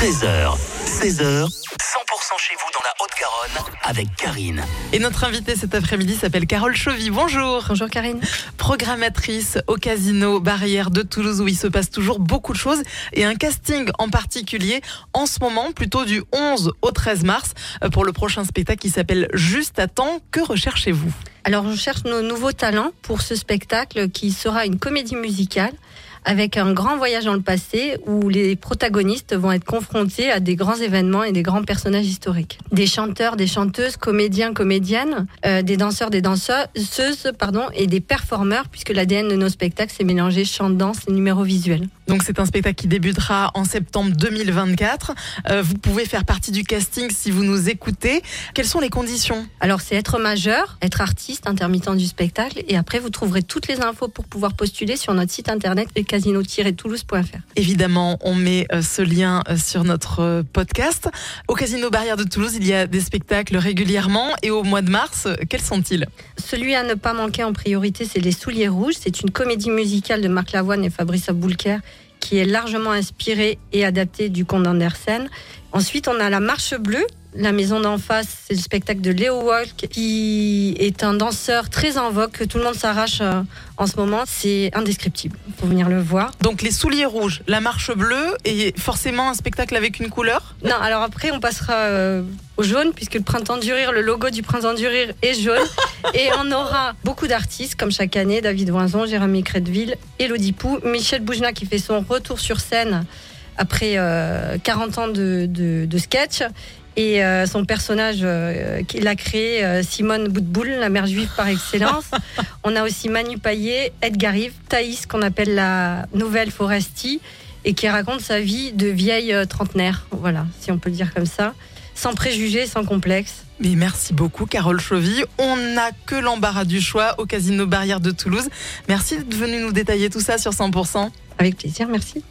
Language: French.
13h, 16h, 100% chez vous dans la Haute-Garonne avec Karine. Et notre invitée cet après-midi s'appelle Carole Chauvy. Bonjour. Bonjour Karine. Programmatrice au Casino Barrière de Toulouse où il se passe toujours beaucoup de choses et un casting en particulier en ce moment, plutôt du 11 au 13 mars, euh, pour le prochain spectacle qui s'appelle Juste à temps. Que recherchez-vous? Alors je cherche nos nouveaux talents pour ce spectacle qui sera une comédie musicale avec un grand voyage dans le passé où les protagonistes vont être confrontés à des grands événements et des grands personnages historiques. Des chanteurs, des chanteuses, comédiens, comédiennes, euh, des danseurs, des danseuses, pardon, et des performeurs, puisque l'ADN de nos spectacles, c'est mélanger chant, danse et numéros visuels. Donc c'est un spectacle qui débutera en septembre 2024. Euh, vous pouvez faire partie du casting si vous nous écoutez. Quelles sont les conditions? Alors c'est être majeur, être artiste, intermittent du spectacle, et après vous trouverez toutes les infos pour pouvoir postuler sur notre site internet casino-toulouse.fr. Évidemment, on met euh, ce lien euh, sur notre podcast. Au Casino Barrière de Toulouse, il y a des spectacles régulièrement et au mois de mars, quels sont-ils? Celui à ne pas manquer en priorité, c'est Les Souliers Rouges. C'est une comédie musicale de Marc Lavoine et Fabrice Aboulker qui est largement inspirée et adaptée du conte d'Andersen. Ensuite, on a La Marche Bleue la maison d'en face, c'est le spectacle de Léo Walk, qui est un danseur très en vogue, que tout le monde s'arrache euh, en ce moment. C'est indescriptible. Il faut venir le voir. Donc les souliers rouges, la marche bleue et forcément un spectacle avec une couleur? Non, alors après, on passera euh, au jaune, puisque le Printemps du Rire, le logo du Printemps du Rire est jaune. et on aura beaucoup d'artistes, comme chaque année, David Voinzon, Jérémy Crédville, Elodie Pou, Michel Boujna qui fait son retour sur scène après 40 euh, ans de, de, de sketch et euh, son personnage euh, qu'il a créé, euh, Simone Boutboul, la mère juive par excellence. On a aussi Manu Payet, Edgar Yves, Thaïs, qu'on appelle la nouvelle Foresti, et qui raconte sa vie de vieille trentenaire, voilà, si on peut le dire comme ça, sans préjugés, sans complexe. Mais merci beaucoup, Carole Chauvy. On n'a que l'embarras du choix au Casino Barrière de Toulouse. Merci d'être venu nous détailler tout ça sur 100%. Avec plaisir, merci.